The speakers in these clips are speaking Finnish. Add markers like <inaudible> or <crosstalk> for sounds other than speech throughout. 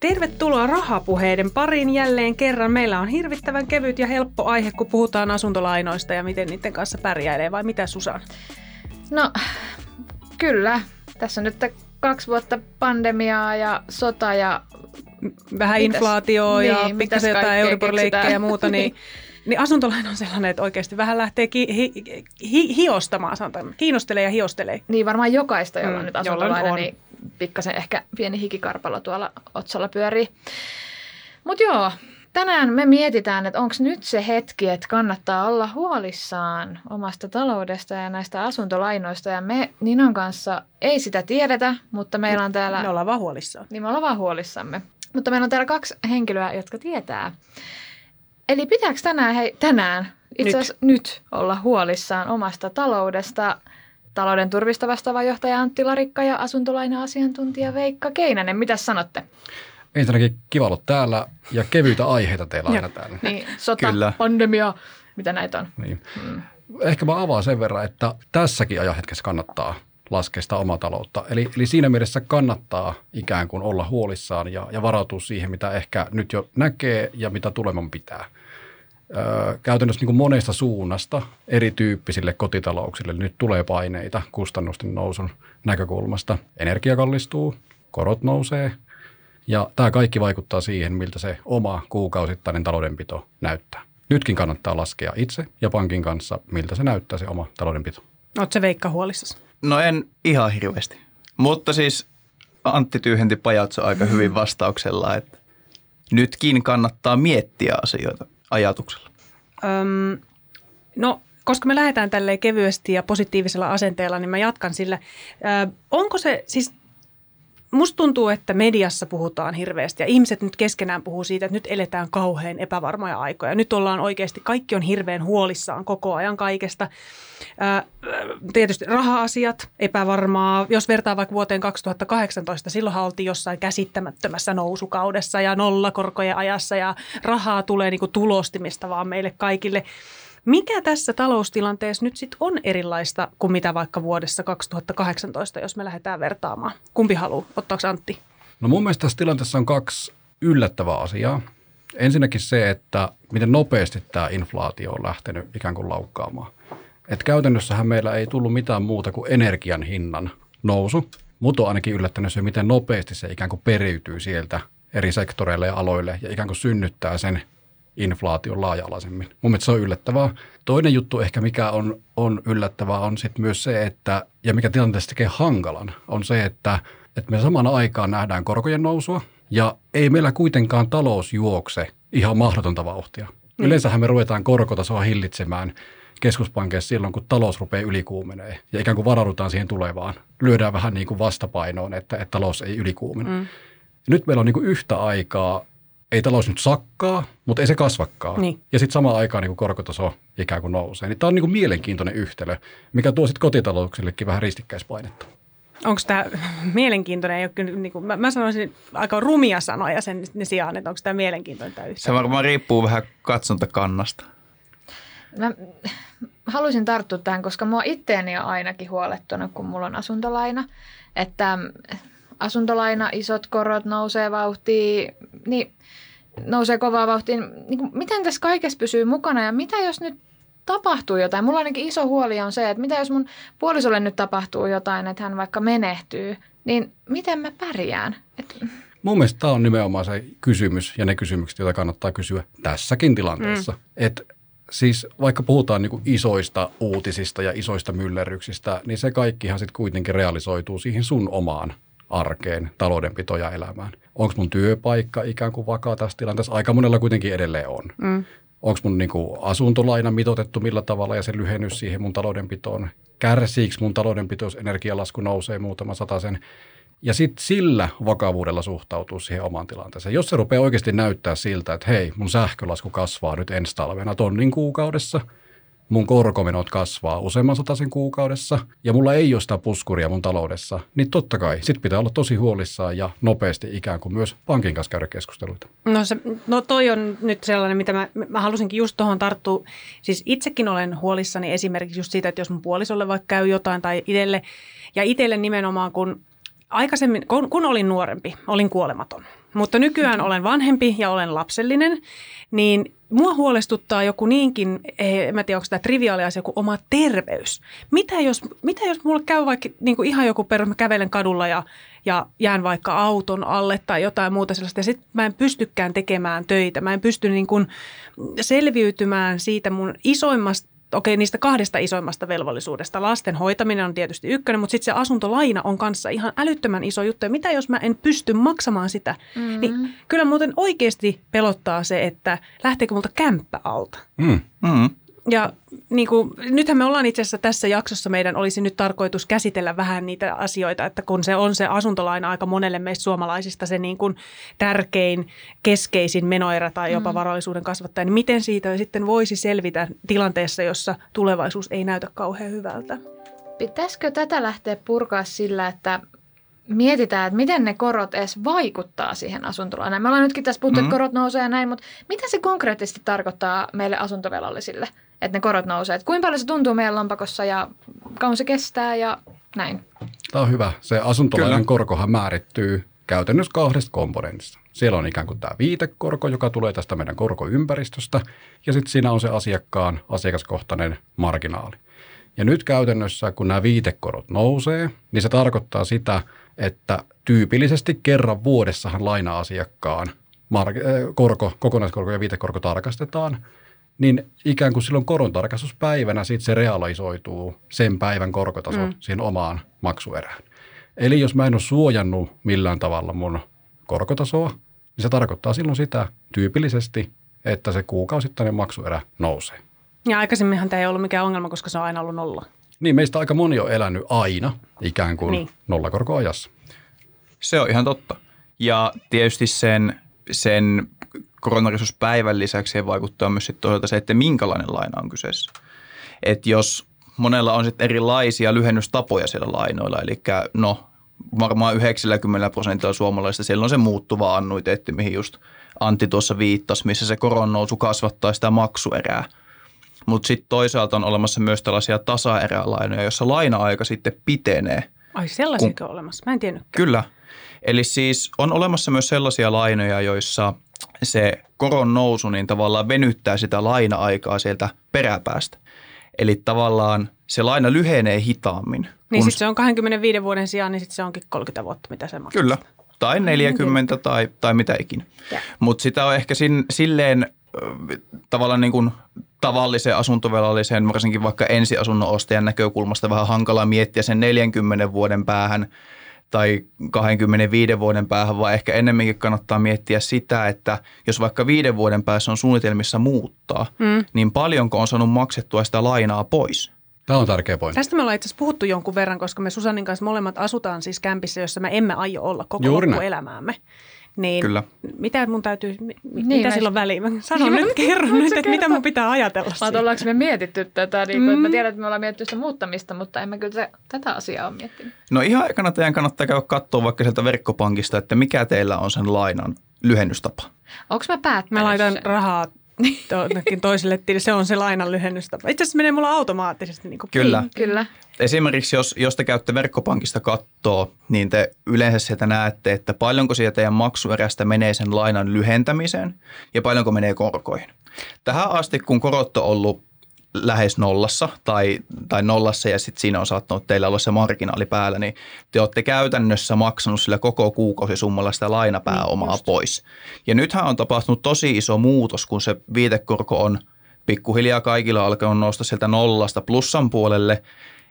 Tervetuloa rahapuheiden pariin jälleen kerran. Meillä on hirvittävän kevyt ja helppo aihe, kun puhutaan asuntolainoista ja miten niiden kanssa pärjäilee, vai mitä Susan? No, kyllä. Tässä on nyt kaksi vuotta pandemiaa ja sota ja... Vähän mitäs, inflaatioa ja niin, pikkasen jotain euribor ja muuta, niin, <laughs> niin asuntolaina on sellainen, että oikeasti vähän lähtee ki, hi, hi, hiostamaan, sanotaan, kiinnostelee ja hiostelee. Niin varmaan jokaista, jolla mm, on nyt asuntolaina, niin pikkasen ehkä pieni hikikarpalo tuolla otsalla pyörii. Mutta joo, tänään me mietitään, että onko nyt se hetki, että kannattaa olla huolissaan omasta taloudesta ja näistä asuntolainoista. Ja me Ninan kanssa ei sitä tiedetä, mutta meillä on täällä... Me ollaan vaan huolissaan. Niin me ollaan vaan huolissamme. Mutta meillä on täällä kaksi henkilöä, jotka tietää. Eli pitääkö tänään, hei, tänään itse asiassa nyt. nyt olla huolissaan omasta taloudesta – Talouden turvista vastaava johtaja Antti Larikka ja asuntolaina-asiantuntija Veikka Keinänen. Mitä sanotte? Ensinnäkin kiva olla täällä ja kevyitä aiheita teillä aina täällä. Niin, sota, Kyllä. pandemia, mitä näitä on. Niin. Hmm. Ehkä mä avaan sen verran, että tässäkin ajanhetkessä kannattaa laskea sitä omaa taloutta. Eli, eli siinä mielessä kannattaa ikään kuin olla huolissaan ja, ja varautua siihen, mitä ehkä nyt jo näkee ja mitä tuleman pitää käytännössä niin kuin monesta suunnasta erityyppisille kotitalouksille nyt tulee paineita kustannusten nousun näkökulmasta. Energia kallistuu, korot nousee ja tämä kaikki vaikuttaa siihen, miltä se oma kuukausittainen taloudenpito näyttää. Nytkin kannattaa laskea itse ja pankin kanssa, miltä se näyttää se oma taloudenpito. Oletko se Veikka huolissasi? No en ihan hirveästi, mutta siis Antti tyhjenti pajatso aika hyvin vastauksella, että nytkin kannattaa miettiä asioita ajatuksella? Öm, no, koska me lähdetään tälleen kevyesti ja positiivisella asenteella, niin mä jatkan sillä. Ö, onko se, siis musta tuntuu, että mediassa puhutaan hirveästi ja ihmiset nyt keskenään puhuu siitä, että nyt eletään kauhean epävarmoja aikoja. Nyt ollaan oikeasti, kaikki on hirveän huolissaan koko ajan kaikesta. Tietysti raha-asiat, epävarmaa. Jos vertaa vaikka vuoteen 2018, silloinhan oltiin jossain käsittämättömässä nousukaudessa ja nollakorkojen ajassa ja rahaa tulee niin kuin tulostimista vaan meille kaikille. Mikä tässä taloustilanteessa nyt sitten on erilaista kuin mitä vaikka vuodessa 2018, jos me lähdetään vertaamaan? Kumpi haluaa? Ottaako Antti? No mun mielestä tässä tilanteessa on kaksi yllättävää asiaa. Ensinnäkin se, että miten nopeasti tämä inflaatio on lähtenyt ikään kuin laukkaamaan. Et käytännössähän meillä ei tullut mitään muuta kuin energian hinnan nousu, mutta on ainakin yllättänyt se, miten nopeasti se ikään kuin periytyy sieltä eri sektoreille ja aloille ja ikään kuin synnyttää sen inflaation laaja-alaisemmin. Mun mielestä se on yllättävää. Toinen juttu ehkä, mikä on, on yllättävää, on sitten myös se, että, ja mikä tilanteessa tekee hankalan, on se, että, että me samaan aikaan nähdään korkojen nousua, ja ei meillä kuitenkaan talous juokse ihan mahdotonta vauhtia. Mm. Yleensähän me ruvetaan korkotasoa hillitsemään keskuspankeissa silloin, kun talous rupeaa ylikuumenee ja ikään kuin varaudutaan siihen tulevaan. Lyödään vähän niin kuin vastapainoon, että, että talous ei ylikuumene. Mm. Nyt meillä on niin kuin yhtä aikaa ei talous nyt sakkaa, mutta ei se kasvakaan. Niin. Ja sitten samaan aikaan niin korkotaso ikään kuin nousee. Niin tämä on niin kuin mielenkiintoinen yhtälö, mikä tuo sitten kotitalouksillekin vähän ristikkäispainetta. Onko tämä mielenkiintoinen? Ei ole, niin kuin, mä, mä sanoisin aika rumia sanoja sen sijaan, että onko tämä mielenkiintoinen tämä yhtälö? Se varmaan riippuu vähän katsontakannasta. Mä haluaisin tarttua tähän, koska mua itteeni on ainakin huolettunut, kun mulla on asuntolaina, että asuntolaina, isot korot nousee vauhtiin, niin nousee kovaa vauhtiin. Niin miten tässä kaikessa pysyy mukana ja mitä jos nyt tapahtuu jotain? Mulla ainakin iso huoli on se, että mitä jos mun puolisolle nyt tapahtuu jotain, että hän vaikka menehtyy, niin miten mä pärjään? Et... Mun mielestä tämä on nimenomaan se kysymys ja ne kysymykset, joita kannattaa kysyä tässäkin tilanteessa. Mm. Et siis vaikka puhutaan niin isoista uutisista ja isoista myllerryksistä, niin se kaikkihan sitten kuitenkin realisoituu siihen sun omaan arkeen, taloudenpito ja elämään. Onko mun työpaikka ikään kuin vakaa tässä tilanteessa? Aika monella kuitenkin edelleen on. Mm. Onko mun niin kuin asuntolaina mitotettu millä tavalla ja se lyhennys siihen mun taloudenpitoon? Kärsiikö mun taloudenpito, jos energialasku nousee muutama sen? Ja sitten sillä vakavuudella suhtautuu siihen omaan tilanteeseen. Jos se rupeaa oikeasti näyttää siltä, että hei, mun sähkölasku kasvaa nyt ensi talvena tonnin kuukaudessa, mun korkomenot kasvaa useamman sataisen kuukaudessa ja mulla ei ole sitä puskuria mun taloudessa, niin totta kai sit pitää olla tosi huolissaan ja nopeasti ikään kuin myös pankin kanssa käydä keskusteluita. No, se, no toi on nyt sellainen, mitä mä, mä halusinkin just tuohon tarttua. Siis itsekin olen huolissani esimerkiksi just siitä, että jos mun puolisolle vaikka käy jotain tai itselle, ja itselle nimenomaan kun aikaisemmin, kun, kun olin nuorempi, olin kuolematon. Mutta nykyään olen vanhempi ja olen lapsellinen, niin mua huolestuttaa joku niinkin, eh, en mä tiedä onko tämä triviaali asia, kuin oma terveys. Mitä jos, mitä jos mulle käy vaikka niin kuin ihan joku perus, mä kävelen kadulla ja, ja jään vaikka auton alle tai jotain muuta sellaista ja sitten mä en pystykään tekemään töitä. Mä en pysty niin kuin selviytymään siitä mun isoimmasta okei, niistä kahdesta isoimmasta velvollisuudesta. Lasten hoitaminen on tietysti ykkönen, mutta sitten se asuntolaina on kanssa ihan älyttömän iso juttu. Ja mitä jos mä en pysty maksamaan sitä? Mm. Niin kyllä muuten oikeasti pelottaa se, että lähteekö multa kämppä alta. Mm. Mm. Ja niin kuin, nythän me ollaan itse asiassa tässä jaksossa, meidän olisi nyt tarkoitus käsitellä vähän niitä asioita, että kun se on se asuntolaina aika monelle meistä suomalaisista se niin kuin tärkein, keskeisin menoerä tai jopa mm. varallisuuden kasvattaja, niin miten siitä sitten voisi selvitä tilanteessa, jossa tulevaisuus ei näytä kauhean hyvältä? Pitäisikö tätä lähteä purkaa sillä, että mietitään, että miten ne korot edes vaikuttaa siihen asuntolainaan. Me ollaan nytkin tässä puhuttu, mm. että korot nousee ja näin, mutta mitä se konkreettisesti tarkoittaa meille asuntovelallisille, että ne korot nousee? Että kuinka paljon se tuntuu meidän lompakossa ja kauan se kestää ja näin? Tämä on hyvä. Se asuntolainan Kyllä. korkohan määrittyy käytännössä kahdesta komponentista. Siellä on ikään kuin tämä viitekorko, joka tulee tästä meidän korkoympäristöstä, ja sitten siinä on se asiakkaan asiakaskohtainen marginaali. Ja nyt käytännössä, kun nämä viitekorot nousee, niin se tarkoittaa sitä, että tyypillisesti kerran vuodessahan laina-asiakkaan mark- äh, korko, kokonaiskorko ja viitekorko tarkastetaan, niin ikään kuin silloin korontarkastuspäivänä sitten se realisoituu sen päivän korkotaso mm. siihen omaan maksuerään. Eli jos mä en ole suojannut millään tavalla mun korkotasoa, niin se tarkoittaa silloin sitä tyypillisesti, että se kuukausittainen maksuerä nousee. Ja aikaisemminhan tämä ei ollut mikään ongelma, koska se on aina ollut nolla. Niin, meistä aika moni on elänyt aina ikään kuin niin. nollakorkoajassa. Se on ihan totta. Ja tietysti sen, sen koronarisuuspäivän lisäksi vaikuttaa myös sit toisaalta se, että minkälainen laina on kyseessä. Että jos monella on sitten erilaisia lyhennystapoja siellä lainoilla, eli no varmaan 90 prosentilla suomalaisista siellä on se muuttuva annuiteetti, mihin just Antti tuossa viittasi, missä se koronnousu kasvattaa sitä maksuerää – mutta sitten toisaalta on olemassa myös tällaisia tasaerälainoja, joissa laina-aika sitten pitenee. Ai sellaisia kun, olemassa? Mä en tiennytkään. Kyllä. Eli siis on olemassa myös sellaisia lainoja, joissa se koron nousu niin tavallaan venyttää sitä laina-aikaa sieltä peräpäästä. Eli tavallaan se laina lyhenee hitaammin. Niin sitten se on 25 vuoden sijaan, niin sitten se onkin 30 vuotta, mitä se maksaa. Kyllä. Tai 40 tai, tai mitä ikinä. Mutta sitä on ehkä sin, silleen tavallaan niin kuin tavallisen asuntovelallisen, varsinkin vaikka ensiasunnon ostajan näkökulmasta vähän hankala miettiä sen 40 vuoden päähän tai 25 vuoden päähän, vaan ehkä ennemminkin kannattaa miettiä sitä, että jos vaikka viiden vuoden päässä on suunnitelmissa muuttaa, mm. niin paljonko on saanut maksettua sitä lainaa pois? Tämä on tärkeä pointti. Tästä me ollaan itse asiassa puhuttu jonkun verran, koska me Susannin kanssa molemmat asutaan siis kämpissä, jossa me emme aio olla koko loppuelämäämme. Niin Kyllä. mitä mun täytyy, mi, niin, mitä silloin väliin? Mä sanon niin, nyt, kerron <laughs> nyt, että mitä mun pitää ajatella Mä ollaanko me mietitty tätä, niin mm. mä tiedän, että me ollaan miettinyt sitä muuttamista, mutta en mä kyllä tätä asiaa ole miettinyt. No ihan aikana teidän kannattaa käydä katsoa vaikka sieltä verkkopankista, että mikä teillä on sen lainan lyhennystapa. Onko mä päättänyt Mä laitan sen? rahaa toiselle tilille. Se on se lainan lyhennystapa. Itse asiassa menee mulla automaattisesti. Niin kuin Kyllä. Kyllä. Esimerkiksi jos, jos te käytte verkkopankista kattoa, niin te yleensä sieltä näette, että paljonko sieltä teidän maksuerästä menee sen lainan lyhentämiseen ja paljonko menee korkoihin. Tähän asti, kun korot on ollut lähes nollassa tai, tai nollassa ja sitten siinä on saattanut teillä olla se marginaali päällä, niin te olette käytännössä maksanut sillä koko kuukausisummalla sitä lainapääomaa niin, pois. Ja nythän on tapahtunut tosi iso muutos, kun se viitekorko on pikkuhiljaa kaikilla alkanut nousta sieltä nollasta plussan puolelle,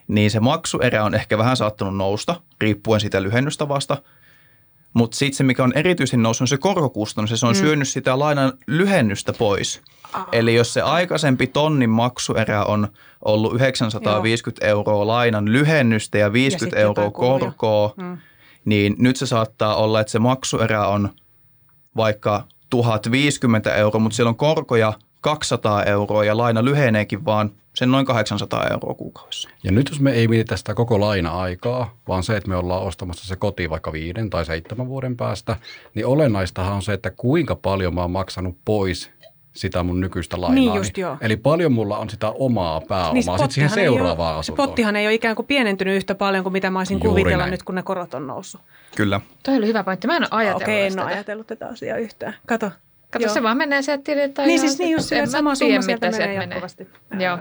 niin se maksuerä on ehkä vähän saattanut nousta, riippuen siitä lyhennystavasta – mutta sitten se, mikä on erityisen noussut, on se korkokustannus. Se on mm. syönyt sitä lainan lyhennystä pois. Ah. Eli jos se aikaisempi tonnin maksuerä on ollut 950 Joo. euroa lainan lyhennystä ja 50 ja euroa korkoa, mm. niin nyt se saattaa olla, että se maksuerä on vaikka 1050 euroa, mutta siellä on korkoja 200 euroa ja laina lyheneekin vaan sen noin 800 euroa kuukaudessa. Ja nyt jos me ei mietitä sitä koko laina-aikaa, vaan se, että me ollaan ostamassa se koti vaikka viiden tai seitsemän vuoden päästä, niin olennaistahan on se, että kuinka paljon mä oon maksanut pois sitä mun nykyistä lainaa. Niin just, joo. Eli paljon mulla on sitä omaa pääomaa Niin sitten siihen seuraavaan ole, Se asuntoon. pottihan ei ole ikään kuin pienentynyt yhtä paljon kuin mitä mä olisin Juuri kuvitella näin. nyt, kun ne korot on noussut. Kyllä. Toi oli hyvä pointti. Mä en ole ajatellut Okei, en ole ajatellut tätä asiaa yhtään. Kato. Kato, Joo. se vaan menee sieltä tililtä. Niin siis niin just mä sama summa sieltä menee sieltä jatkuvasti. Joo.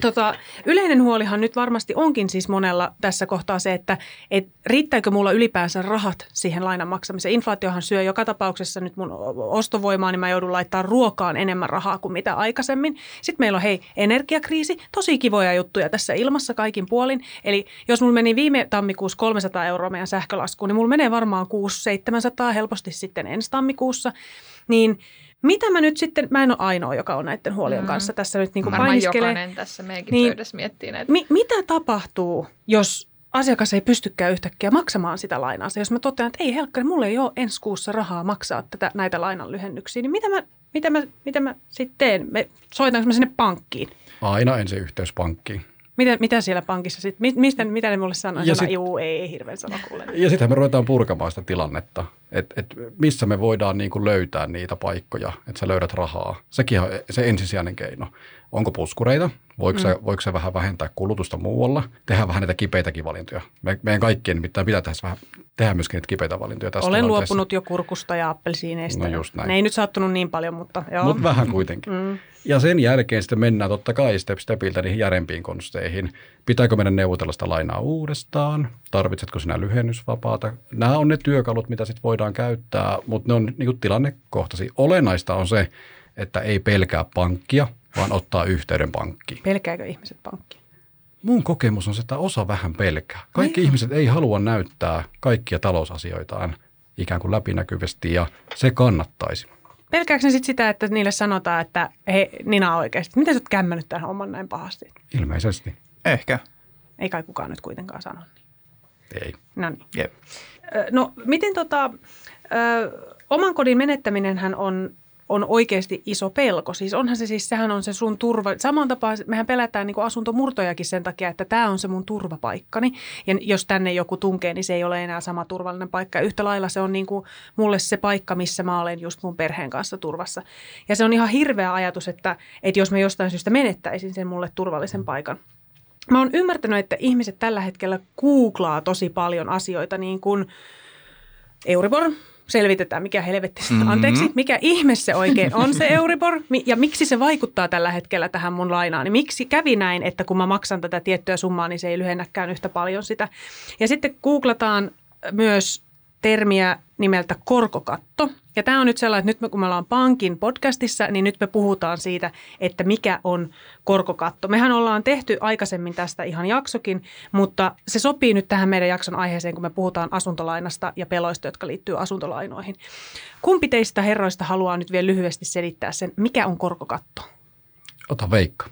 Tota, yleinen huolihan nyt varmasti onkin siis monella tässä kohtaa se, että et riittääkö mulla ylipäänsä rahat siihen lainan maksamiseen. Inflaatiohan syö joka tapauksessa nyt mun ostovoimaa, niin mä joudun laittaa ruokaan enemmän rahaa kuin mitä aikaisemmin. Sitten meillä on hei energiakriisi, tosi kivoja juttuja tässä ilmassa kaikin puolin. Eli jos mulla meni viime tammikuussa 300 euroa meidän sähkölaskuun, niin mulla menee varmaan 600-700 helposti sitten ensi tammikuussa. Niin mitä mä nyt sitten, mä en ole ainoa, joka on näiden huolien Mm. kanssa tässä nyt niin kuin Varmaan painiskelee. jokainen tässä meidänkin Niin. pöydässä miettii näitä. Mi- mitä tapahtuu, jos asiakas ei pystykään yhtäkkiä maksamaan sitä lainaansa? Jos mä totean, että ei helkkari, mulla ei ole ensi kuussa rahaa maksaa tätä, näitä lainan lyhennyksiä, niin mitä mä, mitä mä, mitä mä sitten teen? Me, soitanko mä sinne pankkiin? Aina ensin yhteys pankkiin. Mitä, mitä siellä pankissa sitten? Mi- mistä, mitä ne mulle sanoo? Ja sit... Juu, ei, ei hirveän sano kuule. Ja sitten me ruvetaan purkamaan sitä tilannetta, että et missä me voidaan niin kuin löytää niitä paikkoja, että sä löydät rahaa. Sekin on se ensisijainen keino. Onko puskureita? Voiko, mm. se, voiko se vähän vähentää kulutusta muualla? Tehdään vähän niitä kipeitäkin valintoja. Me, meidän kaikkien nimittäin pitää tehdä, vähän, tehdä myöskin niitä kipeitä valintoja tässä Olen tilanteessa. luopunut jo kurkusta ja appelsiineista. No just näin. Ne ei nyt sattunut niin paljon, mutta joo. Mutta vähän kuitenkin. Mm. Ja sen jälkeen sitten mennään totta kai step stepiltä niihin järempiin konsteihin. Pitääkö meidän neuvotella sitä lainaa uudestaan? Tarvitsetko sinä lyhennysvapaata? Nämä on ne työkalut, mitä sitten voidaan käyttää, mutta ne on niin tilannekohtaisia. Olennaista on se, että ei pelkää pankkia, vaan ottaa yhteyden pankkiin. Pelkääkö ihmiset pankkia? Mun kokemus on se, että osa vähän pelkää. Kaikki ihmiset ei halua näyttää kaikkia talousasioitaan ikään kuin läpinäkyvästi ja se kannattaisi. Pelkääkö ne sitten sitä, että niille sanotaan, että hei, Nina oikeasti, miten sä oot kämmännyt tämän homman näin pahasti? Ilmeisesti Ehkä. Ei kai kukaan nyt kuitenkaan sano. niin. ei. No niin. Jep. No miten tota, ö, oman kodin menettäminenhän on, on oikeasti iso pelko. Siis onhan se siis, sehän on se sun turva. Samaan tapaan mehän pelätään niin asuntomurtojakin sen takia, että tämä on se mun turvapaikkani. Ja jos tänne joku tunkee, niin se ei ole enää sama turvallinen paikka. Yhtä lailla se on niin kuin mulle se paikka, missä mä olen just mun perheen kanssa turvassa. Ja se on ihan hirveä ajatus, että, että jos mä jostain syystä menettäisin sen mulle turvallisen paikan. Mä oon ymmärtänyt, että ihmiset tällä hetkellä googlaa tosi paljon asioita niin kuin Euribor, selvitetään mikä helvetti, mm-hmm. anteeksi, mikä ihme se oikein on se Euribor ja miksi se vaikuttaa tällä hetkellä tähän mun lainaan. Niin miksi kävi näin, että kun mä maksan tätä tiettyä summaa, niin se ei lyhennäkään yhtä paljon sitä. Ja sitten googlataan myös termiä nimeltä korkokatto. Ja tämä on nyt sellainen, että nyt me, kun me ollaan pankin podcastissa, niin nyt me puhutaan siitä, että mikä on korkokatto. Mehän ollaan tehty aikaisemmin tästä ihan jaksokin, mutta se sopii nyt tähän meidän jakson aiheeseen, kun me puhutaan asuntolainasta ja peloista, jotka liittyy asuntolainoihin. Kumpi teistä herroista haluaa nyt vielä lyhyesti selittää sen, mikä on korkokatto? Ota Veikka.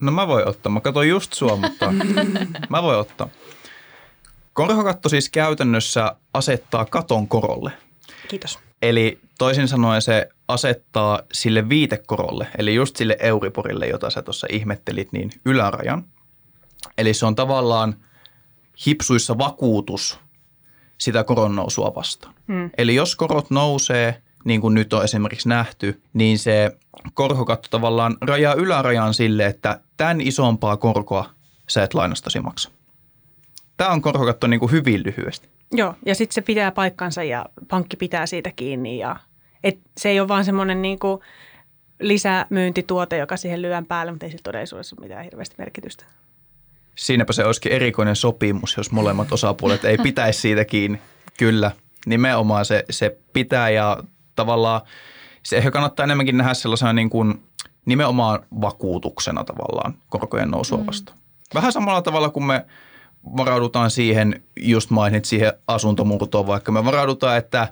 No mä voin ottaa. Mä katsoin just sua, mutta <laughs> mä voin ottaa. Korkokatto siis käytännössä asettaa katon korolle. Kiitos. Eli toisin sanoen se asettaa sille viitekorolle, eli just sille Euriborille, jota sä tuossa ihmettelit, niin ylärajan. Eli se on tavallaan hipsuissa vakuutus sitä koron nousua vastaan. Hmm. Eli jos korot nousee, niin kuin nyt on esimerkiksi nähty, niin se korkokatto tavallaan rajaa ylärajan sille, että tämän isompaa korkoa sä et lainastasi maksa. Tämä on korkokatto niin kuin hyvin lyhyesti. Joo, ja sitten se pitää paikkansa ja pankki pitää siitä kiinni. Ja, et se ei ole vaan semmoinen niinku lisämyyntituote, joka siihen lyön päälle, mutta ei sillä todellisuudessa ole mitään hirveästi merkitystä. Siinäpä se olisikin erikoinen sopimus, jos molemmat osapuolet ei pitäisi siitä kiinni. Kyllä, nimenomaan se, se pitää ja tavallaan se ehkä kannattaa enemmänkin nähdä sellaisena niin kuin nimenomaan vakuutuksena tavallaan korkojen nousua vastaan. Vähän samalla tavalla kuin me varaudutaan siihen, just mainit siihen asuntomurtoon, vaikka me varaudutaan, että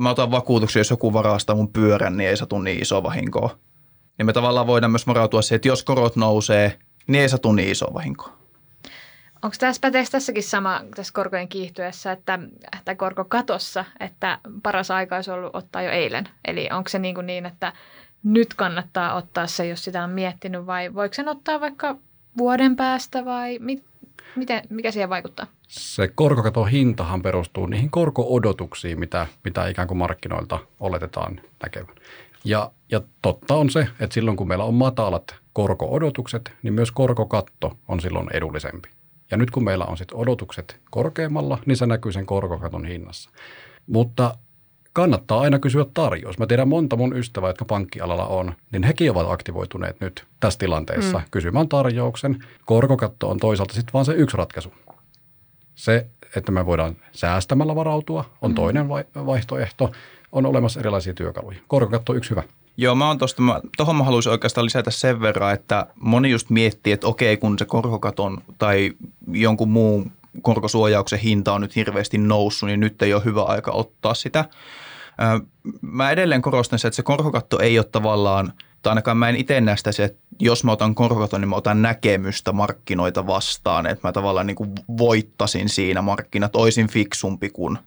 mä otan vakuutuksen, jos joku varastaa mun pyörän, niin ei satu niin iso vahinkoa. Niin me tavallaan voidaan myös varautua siihen, että jos korot nousee, niin ei satu niin iso vahinkoa. Onko tässä päteekö tässäkin sama tässä korkojen kiihtyessä, että, että korkokatossa, että paras aika olisi ollut ottaa jo eilen? Eli onko se niin, kuin niin että nyt kannattaa ottaa se, jos sitä on miettinyt, vai voiko sen ottaa vaikka vuoden päästä vai mit, miten, mikä siihen vaikuttaa? Se korkokaton hintahan perustuu niihin korko-odotuksiin, mitä, mitä ikään kuin markkinoilta oletetaan näkevän. Ja, ja totta on se, että silloin kun meillä on matalat korko-odotukset, niin myös korkokatto on silloin edullisempi. Ja nyt kun meillä on sitten odotukset korkeammalla, niin se näkyy sen korkokaton hinnassa. Mutta kannattaa aina kysyä tarjous. Mä tiedän monta mun ystävää, jotka pankkialalla on, niin hekin ovat aktivoituneet nyt tässä tilanteessa mm. kysymään tarjouksen. Korkokatto on toisaalta sitten vaan se yksi ratkaisu. Se, että me voidaan säästämällä varautua, on mm. toinen vaihtoehto. On olemassa erilaisia työkaluja. Korkokatto on yksi hyvä. Joo, mä oon tosta, mä, tohon mä haluaisin oikeastaan lisätä sen verran, että moni just miettii, että okei, kun se korkokaton tai jonkun muun korkosuojauksen hinta on nyt hirveästi noussut, niin nyt ei ole hyvä aika ottaa sitä. Mä edelleen korostan se, että se korkokatto ei ole tavallaan, tai ainakaan mä en itse näistä se, että jos mä otan korkokaton, niin mä otan näkemystä markkinoita vastaan, että mä tavallaan niin kuin voittasin siinä markkinat, oisin fiksumpi kuin,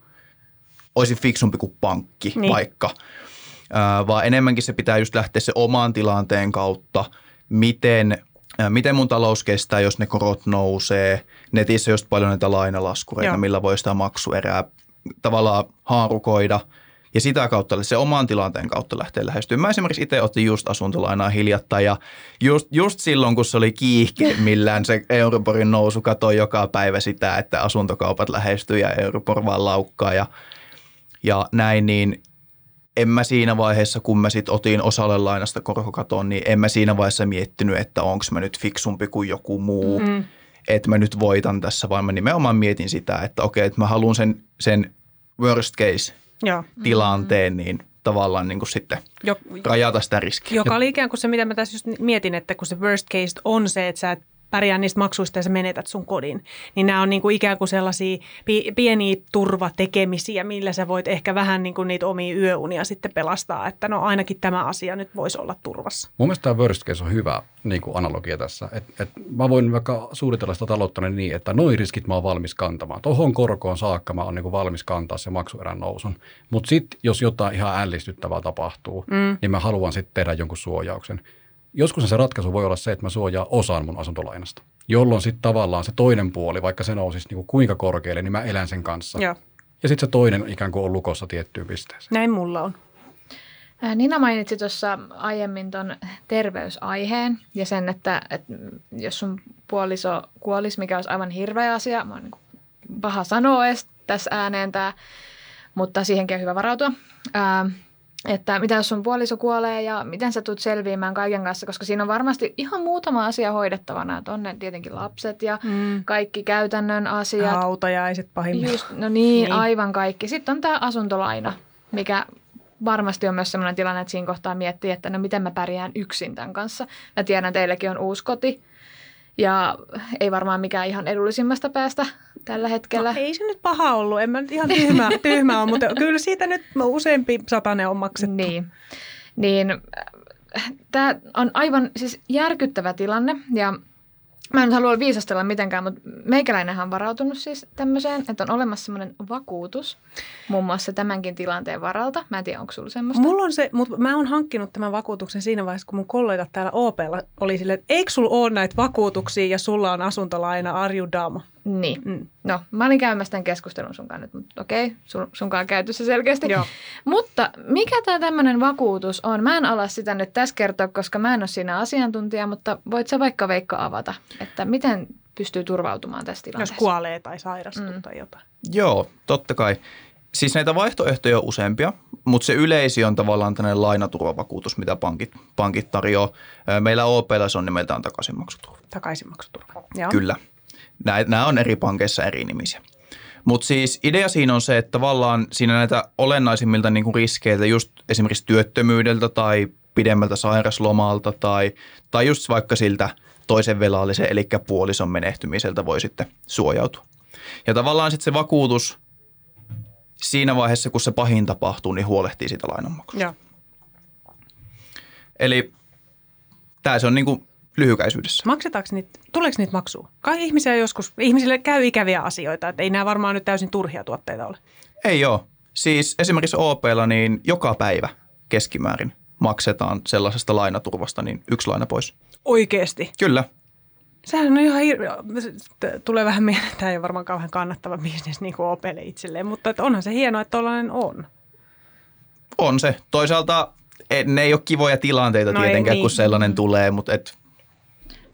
oisin fiksumpi kuin pankki niin. vaikka. vaan enemmänkin se pitää just lähteä se oman tilanteen kautta, miten miten mun talous kestää, jos ne korot nousee. Netissä just paljon näitä lainalaskureita, Joo. millä voi sitä maksuerää tavallaan haarukoida. Ja sitä kautta, se oman tilanteen kautta lähtee lähestymään. Mä esimerkiksi itse otin just asuntolainaa hiljattain ja just, just silloin, kun se oli kiihkeimmillään, se Europorin nousu katoi joka päivä sitä, että asuntokaupat lähestyy ja Europor vaan laukkaa ja, ja näin, niin en mä siinä vaiheessa, kun mä sit otin osalle lainasta korkokaton, niin en mä siinä vaiheessa miettinyt, että onko mä nyt fiksumpi kuin joku muu, mm. että mä nyt voitan tässä, vaan mä nimenomaan mietin sitä, että okei, että mä haluan sen, sen worst case Joo. tilanteen, niin tavallaan niin kuin sitten jo, rajata sitä riskiä. Joka oli ikään kuin se, mitä mä tässä just mietin, että kun se worst case on se, että sä et pärjää niistä maksuista ja sä menetät sun kodin. Niin nämä on niin kuin ikään kuin sellaisia pieniä turvatekemisiä, millä sä voit ehkä vähän niin kuin niitä omia yöunia sitten pelastaa, että no ainakin tämä asia nyt voisi olla turvassa. Mun mielestä tämä worst case on hyvä niin kuin analogia tässä. Et, et mä voin vaikka suunnitella sitä taloutta niin, että noin riskit mä oon valmis kantamaan. Tuohon korkoon saakka mä oon niin kuin valmis kantaa se maksuerän nousun. Mutta sitten jos jotain ihan ällistyttävää tapahtuu, mm. niin mä haluan sitten tehdä jonkun suojauksen joskus se ratkaisu voi olla se, että mä suojaan osan mun asuntolainasta, jolloin sitten tavallaan se toinen puoli, vaikka se nousisi niin kuin kuinka korkealle, niin mä elän sen kanssa. Joo. Ja sitten se toinen ikään kuin on lukossa tiettyyn pisteeseen. Näin mulla on. Nina mainitsi tuossa aiemmin tuon terveysaiheen ja sen, että, että jos sun puoliso kuolisi, mikä olisi aivan hirveä asia, mä oon niin paha sanoa edes tässä ääneen tämä, mutta siihenkin on hyvä varautua. Ää, että mitä jos sun puoliso kuolee ja miten sä tulet selviämään kaiken kanssa, koska siinä on varmasti ihan muutama asia hoidettavana, että on ne tietenkin lapset ja mm. kaikki käytännön asiat. Hautajaiset pahimmillaan. Just, no niin, niin, aivan kaikki. Sitten on tämä asuntolaina, mikä varmasti on myös sellainen tilanne, että siinä kohtaa miettii, että no miten mä pärjään yksin tämän kanssa. Mä tiedän, teillekin on uusi koti ja ei varmaan mikään ihan edullisimmasta päästä tällä hetkellä. No, ei se nyt paha ollut, en mä nyt ihan tyhmä, <laughs> tyhmä ole, mutta kyllä siitä nyt useampi satane on maksettu. Niin, niin tämä on aivan siis järkyttävä tilanne ja Mä en halua viisastella mitenkään, mutta meikäläinenhän on varautunut siis tämmöiseen, että on olemassa semmoinen vakuutus muun muassa tämänkin tilanteen varalta. Mä en tiedä, onko sulla semmoista? Mulla on se, mutta mä oon hankkinut tämän vakuutuksen siinä vaiheessa, kun mun kollegat täällä OPlla oli sille, että eikö sulla ole näitä vakuutuksia ja sulla on asuntolaina, arju dama? Niin. Mm. No, mä olin käymässä tämän keskustelun sunkaan nyt, mutta okei, sun, sunkaan käyty se selkeästi. Joo. Mutta mikä tämä tämmöinen vakuutus on? Mä en ala sitä nyt tässä kertoa, koska mä en ole siinä asiantuntija, mutta voit sä vaikka Veikka avata, että miten pystyy turvautumaan tässä tilanteessa? Jos kuolee tai sairastuu mm. tai jotain. Joo, totta kai. Siis näitä vaihtoehtoja on useampia, mutta se yleisi on tavallaan tämmöinen lainaturvavakuutus, mitä pankit, pankit tarjoaa. Meillä OPlla se on nimeltään takaisinmaksuturva. Takaisinmaksuturva, Joo. Kyllä. Nämä on eri pankeissa eri nimisiä. Mutta siis idea siinä on se, että tavallaan siinä näitä olennaisimmilta niin kuin riskeiltä, just esimerkiksi työttömyydeltä tai pidemmältä sairaslomalta tai, tai just vaikka siltä toisen velallisen, eli puolison menehtymiseltä voi sitten suojautua. Ja tavallaan sitten se vakuutus siinä vaiheessa, kun se pahin tapahtuu, niin huolehtii siitä lainanmaksusta. Eli tämä se on niin kuin lyhykäisyydessä. Maksetaanko niitä, tuleeko niitä maksua? Kai ihmisiä joskus, ihmisille käy ikäviä asioita, että ei nämä varmaan nyt täysin turhia tuotteita ole. Ei ole. Siis esimerkiksi OPlla niin joka päivä keskimäärin maksetaan sellaisesta lainaturvasta, niin yksi laina pois. Oikeasti. Kyllä. Sehän on ihan hirveä. Tulee vähän mieleen, että tämä ei ole varmaan kauhean kannattava bisnes niin kuin Opelle itselleen, mutta että onhan se hienoa, että tollainen on. On se. Toisaalta e, ne ei ole kivoja tilanteita No no ei tietenkään, niin. kun sellainen tulee, mutta et,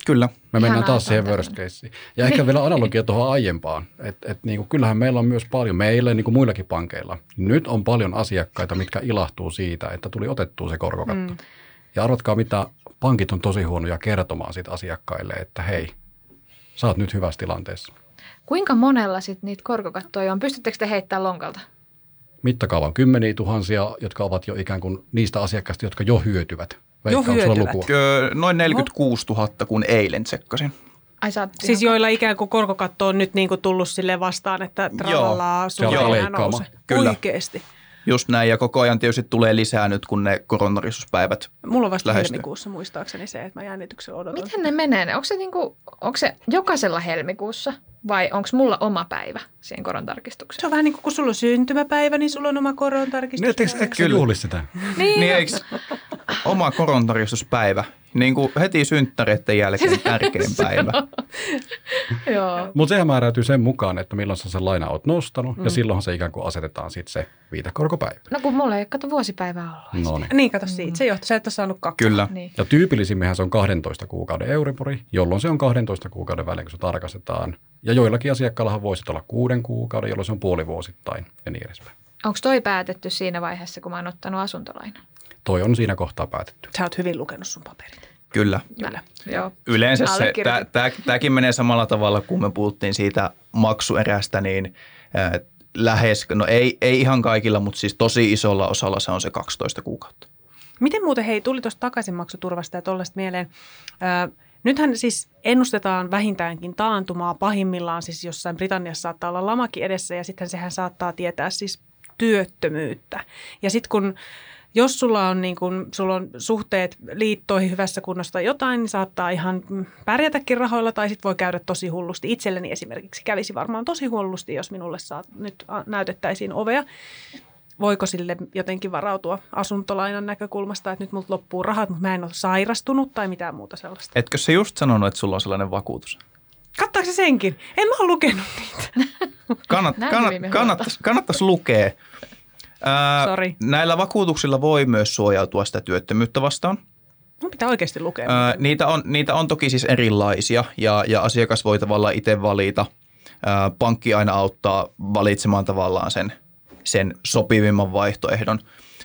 kyllä. Me mennään Ihanaa, taas siihen worst caseen. Ja ehkä vielä analogia tuohon aiempaan. Että et niinku, kyllähän meillä on myös paljon, meillä niin kuin muillakin pankeilla, nyt on paljon asiakkaita, mitkä ilahtuu siitä, että tuli otettua se korkokatto. Mm. Ja arvatkaa mitä, pankit on tosi huonoja kertomaan siitä asiakkaille, että hei, sä oot nyt hyvässä tilanteessa. Kuinka monella sitten niitä korkokattoja on? Pystyttekö te heittämään lonkalta? Mittakaavan kymmeniä tuhansia, jotka ovat jo ikään kuin niistä asiakkaista, jotka jo hyötyvät. Lukua? Kö, noin 46 000, kun eilen tsekkasin. Ai sä Siis ihan- joilla ikään kuin korkokatto on nyt niin kuin tullut sille vastaan, että tralala Se alkaa sun ei enää leikkaamaan. nouse. Kyllä. Oikeasti. Just näin, ja koko ajan tietysti tulee lisää nyt, kun ne koronarisuuspäivät Mulla on vasta Lähestyy. helmikuussa muistaakseni se, että mä jännityksellä odotan. Miten ne menee? Onko se, niinku, onko se jokaisella helmikuussa vai onko mulla oma päivä siihen korontarkistukseen? Se on vähän niin kuin kun sulla on syntymäpäivä, niin sulla on oma Niin, korontarkistus. etteikö, eikö Kyllä. juhli sitä? Niin, Niin eikö oma korontaristuspäivä, niin kuin heti synttäreiden jälkeen <laughs> tärkein päivä. joo. Mutta sehän määräytyy sen mukaan, että milloin sä sen laina oot nostanut, mm. ja silloinhan se ikään kuin asetetaan sitten se viitekorkopäivä. No kun mulla ei kato vuosipäivää ollut. No niin. Niin, kato siitä. Se johtuu, sä et ole saanut kaksi. Kyllä. Niin. Ja tyypillisimminhän se on 12 kuukauden Euribori, jolloin se on 12 kuukauden välein, kun se tarkastetaan. Ja joillakin asiakkaillahan voisi olla kuuden kuukauden, jolloin se on puolivuosittain ja niin edespäin. Onko toi päätetty siinä vaiheessa, kun mä oon ottanut asuntolainan? Toi on siinä kohtaa päätetty. Sä oot hyvin lukenut sun paperit. Kyllä. Kyllä. Joo. Yleensä se, tämäkin menee samalla tavalla, kun me puhuttiin siitä maksuerästä, niin äh, lähes, no ei, ei ihan kaikilla, mutta siis tosi isolla osalla se on se 12 kuukautta. Miten muuten, hei, tuli tuosta takaisinmaksuturvasta ja tuollaista mieleen. Ö, nythän siis ennustetaan vähintäänkin taantumaa, pahimmillaan siis jossain Britanniassa saattaa olla lamakin edessä ja sitten sehän saattaa tietää siis työttömyyttä. Ja sitten kun jos sulla on, niin kun, sulla on suhteet liittoihin hyvässä kunnossa tai jotain, niin saattaa ihan pärjätäkin rahoilla tai sitten voi käydä tosi hullusti. Itselleni esimerkiksi kävisi varmaan tosi hullusti, jos minulle saat, nyt näytettäisiin ovea voiko sille jotenkin varautua asuntolainan näkökulmasta, että nyt multa loppuu rahat, mutta mä en ole sairastunut tai mitään muuta sellaista. Etkö se just sanonut, että sulla on sellainen vakuutus? Kattaako se senkin? En mä ole lukenut niitä. Kannat, kannat, kannattaisi, kannattaisi lukea. Ää, Sori. näillä vakuutuksilla voi myös suojautua sitä työttömyyttä vastaan. Mun pitää oikeasti lukea. Ää, niitä, on, niitä on toki siis erilaisia ja, ja asiakas voi tavallaan itse valita. Ää, pankki aina auttaa valitsemaan tavallaan sen, sen sopivimman vaihtoehdon,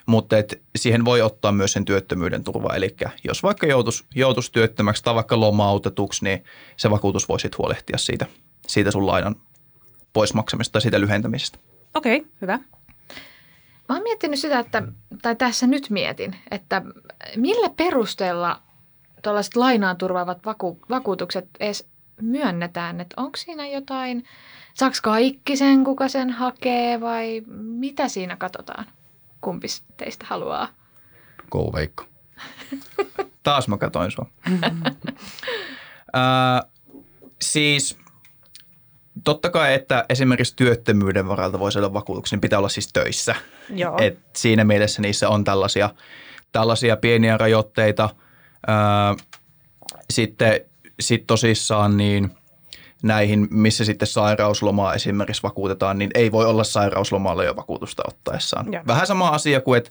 mutta et siihen voi ottaa myös sen työttömyyden turva. Eli jos vaikka joutuisi joutuis työttömäksi tai vaikka lomautetuksi, niin se vakuutus voi sitten huolehtia siitä, siitä sun lainan poismaksamista tai siitä lyhentämisestä. Okei, okay, hyvä. Mä oon miettinyt sitä, että, tai tässä nyt mietin, että millä perusteella tuollaiset lainaan turvaavat vaku, vakuutukset edes myönnetään, että onko siinä jotain, saako kaikki sen, kuka sen hakee vai mitä siinä katsotaan? Kumpi teistä haluaa? Go Veikko. Taas mä katoin sua. Ää, siis totta kai, että esimerkiksi työttömyyden varalta voisi olla vakuutuksia, niin pitää olla siis töissä. Joo. Et siinä mielessä niissä on tällaisia, tällaisia pieniä rajoitteita. Ää, sitten sit tosissaan niin näihin, missä sitten sairauslomaa esimerkiksi vakuutetaan, niin ei voi olla sairauslomalla jo vakuutusta ottaessaan. Joo. Vähän sama asia kuin, että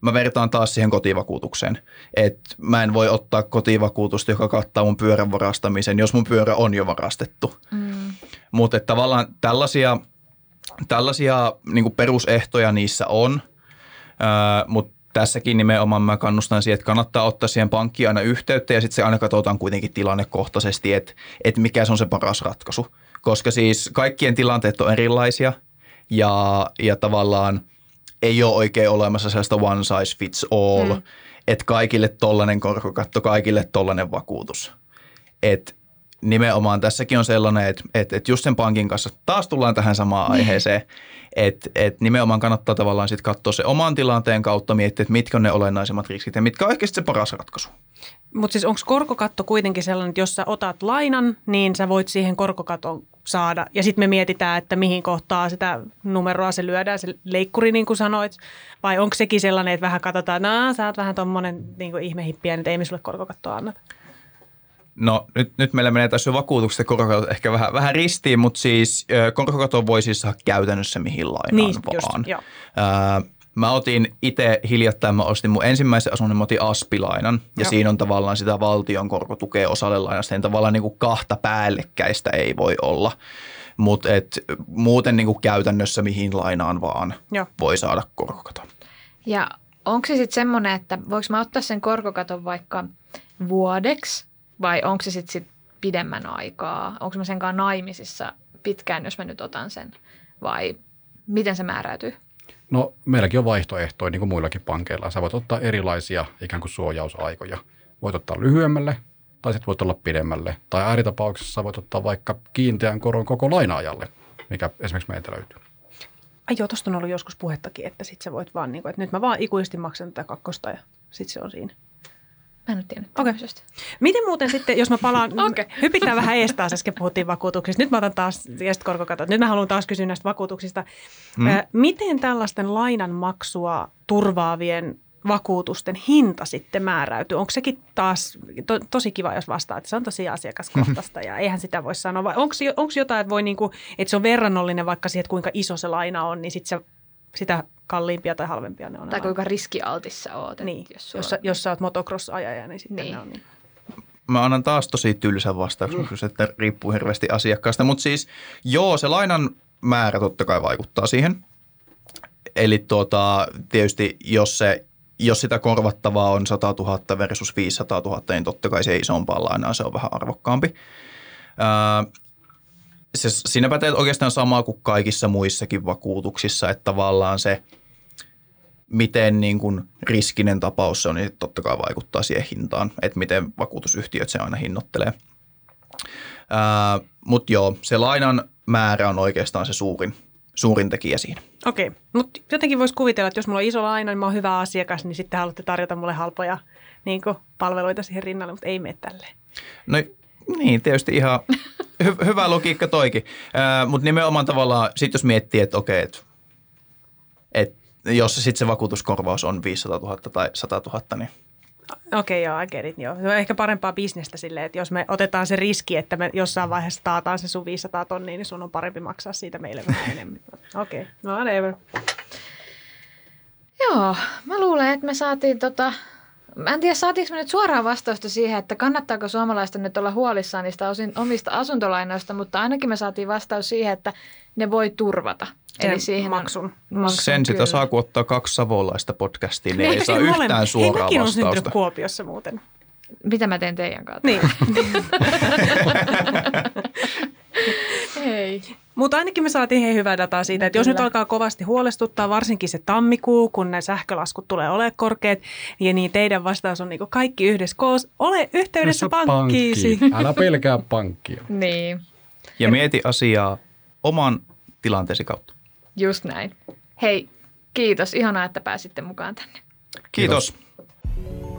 mä vertaan taas siihen kotivakuutukseen. Että mä en voi ottaa kotivakuutusta, joka kattaa mun pyörän varastamisen, jos mun pyörä on jo varastettu. Mm. Mutta tavallaan tällaisia, tällaisia niin perusehtoja niissä on, mutta tässäkin nimenomaan mä kannustan siihen, että kannattaa ottaa siihen pankkiin aina yhteyttä ja sitten se aina katsotaan kuitenkin tilannekohtaisesti, että, että mikä se on se paras ratkaisu. Koska siis kaikkien tilanteet on erilaisia ja, ja tavallaan ei ole oikein olemassa sellaista one size fits all, mm. että kaikille tollainen korkokatto, kaikille tollainen vakuutus. Että nimenomaan tässäkin on sellainen, että, että, että just sen pankin kanssa taas tullaan tähän samaan aiheeseen, että, että nimenomaan kannattaa tavallaan sitten katsoa se oman tilanteen kautta, miettiä, että mitkä on ne olennaisimmat riskit ja mitkä on ehkä se paras ratkaisu. Mutta siis onko korkokatto kuitenkin sellainen, että jos sä otat lainan, niin sä voit siihen korkokaton saada. Ja sitten me mietitään, että mihin kohtaa sitä numeroa se lyödään, se leikkuri niin kuin sanoit. Vai onko sekin sellainen, että vähän katsotaan, että sä oot vähän tuommoinen niin ihmehippiä, että ei me sulle korkokattoa anneta. No nyt, nyt meillä menee tässä vakuutukset ja korkokatot ehkä vähän, vähän ristiin, mutta siis korkokato voi siis saada käytännössä mihin lainaan niin, vaan. Just, joo. Mä otin itse hiljattain, mä ostin mun ensimmäisen asunnon, mä otin aspilainan ja Joo. siinä on tavallaan sitä valtion korkotukea osalle lainasta. Niin tavallaan niin kuin kahta päällekkäistä ei voi olla, mutta muuten niin kuin käytännössä mihin lainaan vaan Joo. voi saada korkokaton. Ja onko se sitten semmoinen, että voiko mä ottaa sen korkokaton vaikka vuodeksi vai onko se sitten sit pidemmän aikaa? Onko mä senkaan naimisissa pitkään, jos mä nyt otan sen vai miten se määräytyy? No meilläkin on vaihtoehtoja, niin kuin muillakin pankeilla. Sä voit ottaa erilaisia ikään kuin suojausaikoja. Voit ottaa lyhyemmälle tai sitten voit olla pidemmälle. Tai ääritapauksessa voit ottaa vaikka kiinteän koron koko lainaajalle, mikä esimerkiksi meiltä löytyy. Ai joo, tuosta on ollut joskus puhettakin, että sit sä voit vaan, niin kuin, että nyt mä vaan ikuisesti maksan tätä kakkosta ja sitten se on siinä. Mä en ole tiennyt okay. Miten muuten sitten, jos mä palaan, <laughs> okay. hypitään vähän ees taas, äsken puhuttiin vakuutuksista. Nyt mä otan taas korkokatot. Nyt mä haluan taas kysyä näistä vakuutuksista. Mm. miten tällaisten lainan maksua turvaavien vakuutusten hinta sitten määräytyy? Onko sekin taas to, tosi kiva, jos vastaa, että se on tosi asiakaskohtaista <laughs> ja eihän sitä voi sanoa. Vai onko jotain, että, voi niinku, että se on verrannollinen vaikka siihen, että kuinka iso se laina on, niin sitten se sitä kalliimpia tai halvempia ne on. Tai kuinka riskialtissa oot. Niin, jos, jos, sä, jos sä oot motocross-ajaja, niin sitten niin. ne on niin. Mä annan taas tosi tylsän vastauksen, mm. että riippuu hirveästi asiakkaasta. Mutta siis joo, se lainan määrä totta kai vaikuttaa siihen. Eli tuota, tietysti jos, se, jos sitä korvattavaa on 100 000 versus 500 000, niin totta kai se isompaa lainaa se on vähän arvokkaampi. Öö, se, siinä pätee oikeastaan samaa kuin kaikissa muissakin vakuutuksissa, että tavallaan se, miten niin kuin riskinen tapaus se on, niin totta kai vaikuttaa siihen hintaan, että miten vakuutusyhtiöt se aina hinnoittelee. Mutta joo, se lainan määrä on oikeastaan se suurin, suurin tekijä siinä. Okei, okay. mutta jotenkin voisi kuvitella, että jos mulla on iso laina, niin mä oon hyvä asiakas, niin sitten haluatte tarjota mulle halpoja niin palveluita siihen rinnalle, mutta ei mene tälleen. No niin, tietysti ihan hy- hyvä logiikka toikin. Äh, Mutta nimenomaan tavallaan, sit jos miettii, että okei, että et, jos sitten se vakuutuskorvaus on 500 000 tai 100 000, niin Okei, okay, joo, I get it, joo. Se on ehkä parempaa bisnestä silleen, että jos me otetaan se riski, että me jossain vaiheessa taataan se sun 500 tonnia, niin sun on parempi maksaa siitä meille vähän <laughs> enemmän. Okei, okay. no whatever. Joo, mä luulen, että me saatiin tota, Mä en tiedä, saatiinko me nyt suoraan vastausta siihen, että kannattaako suomalaista nyt olla huolissaan niistä osin, omista asuntolainoista, mutta ainakin me saatiin vastaus siihen, että ne voi turvata. Sen Eli siihen maksun. maksun Sen kyllä. sitä saa, kun ottaa kaksi savolaista podcastia, niin ei saa yhtään suoraa Hei, vastausta. on Kuopiossa muuten. Mitä mä teen teidän kanssa? Niin. <laughs> Hei. Mutta ainakin me saatiin hei hyvää dataa siitä, että jos nyt alkaa kovasti huolestuttaa, varsinkin se tammikuu, kun ne sähkölaskut tulee olemaan korkeat, ja niin teidän vastaus on niinku kaikki yhdessä koos. Ole yhteydessä pankkiisi. Pankki. Älä pelkää pankkia. <laughs> niin. Ja mieti asiaa oman tilanteesi kautta. Just näin. Hei, kiitos. Ihanaa, että pääsitte mukaan tänne. Kiitos. kiitos.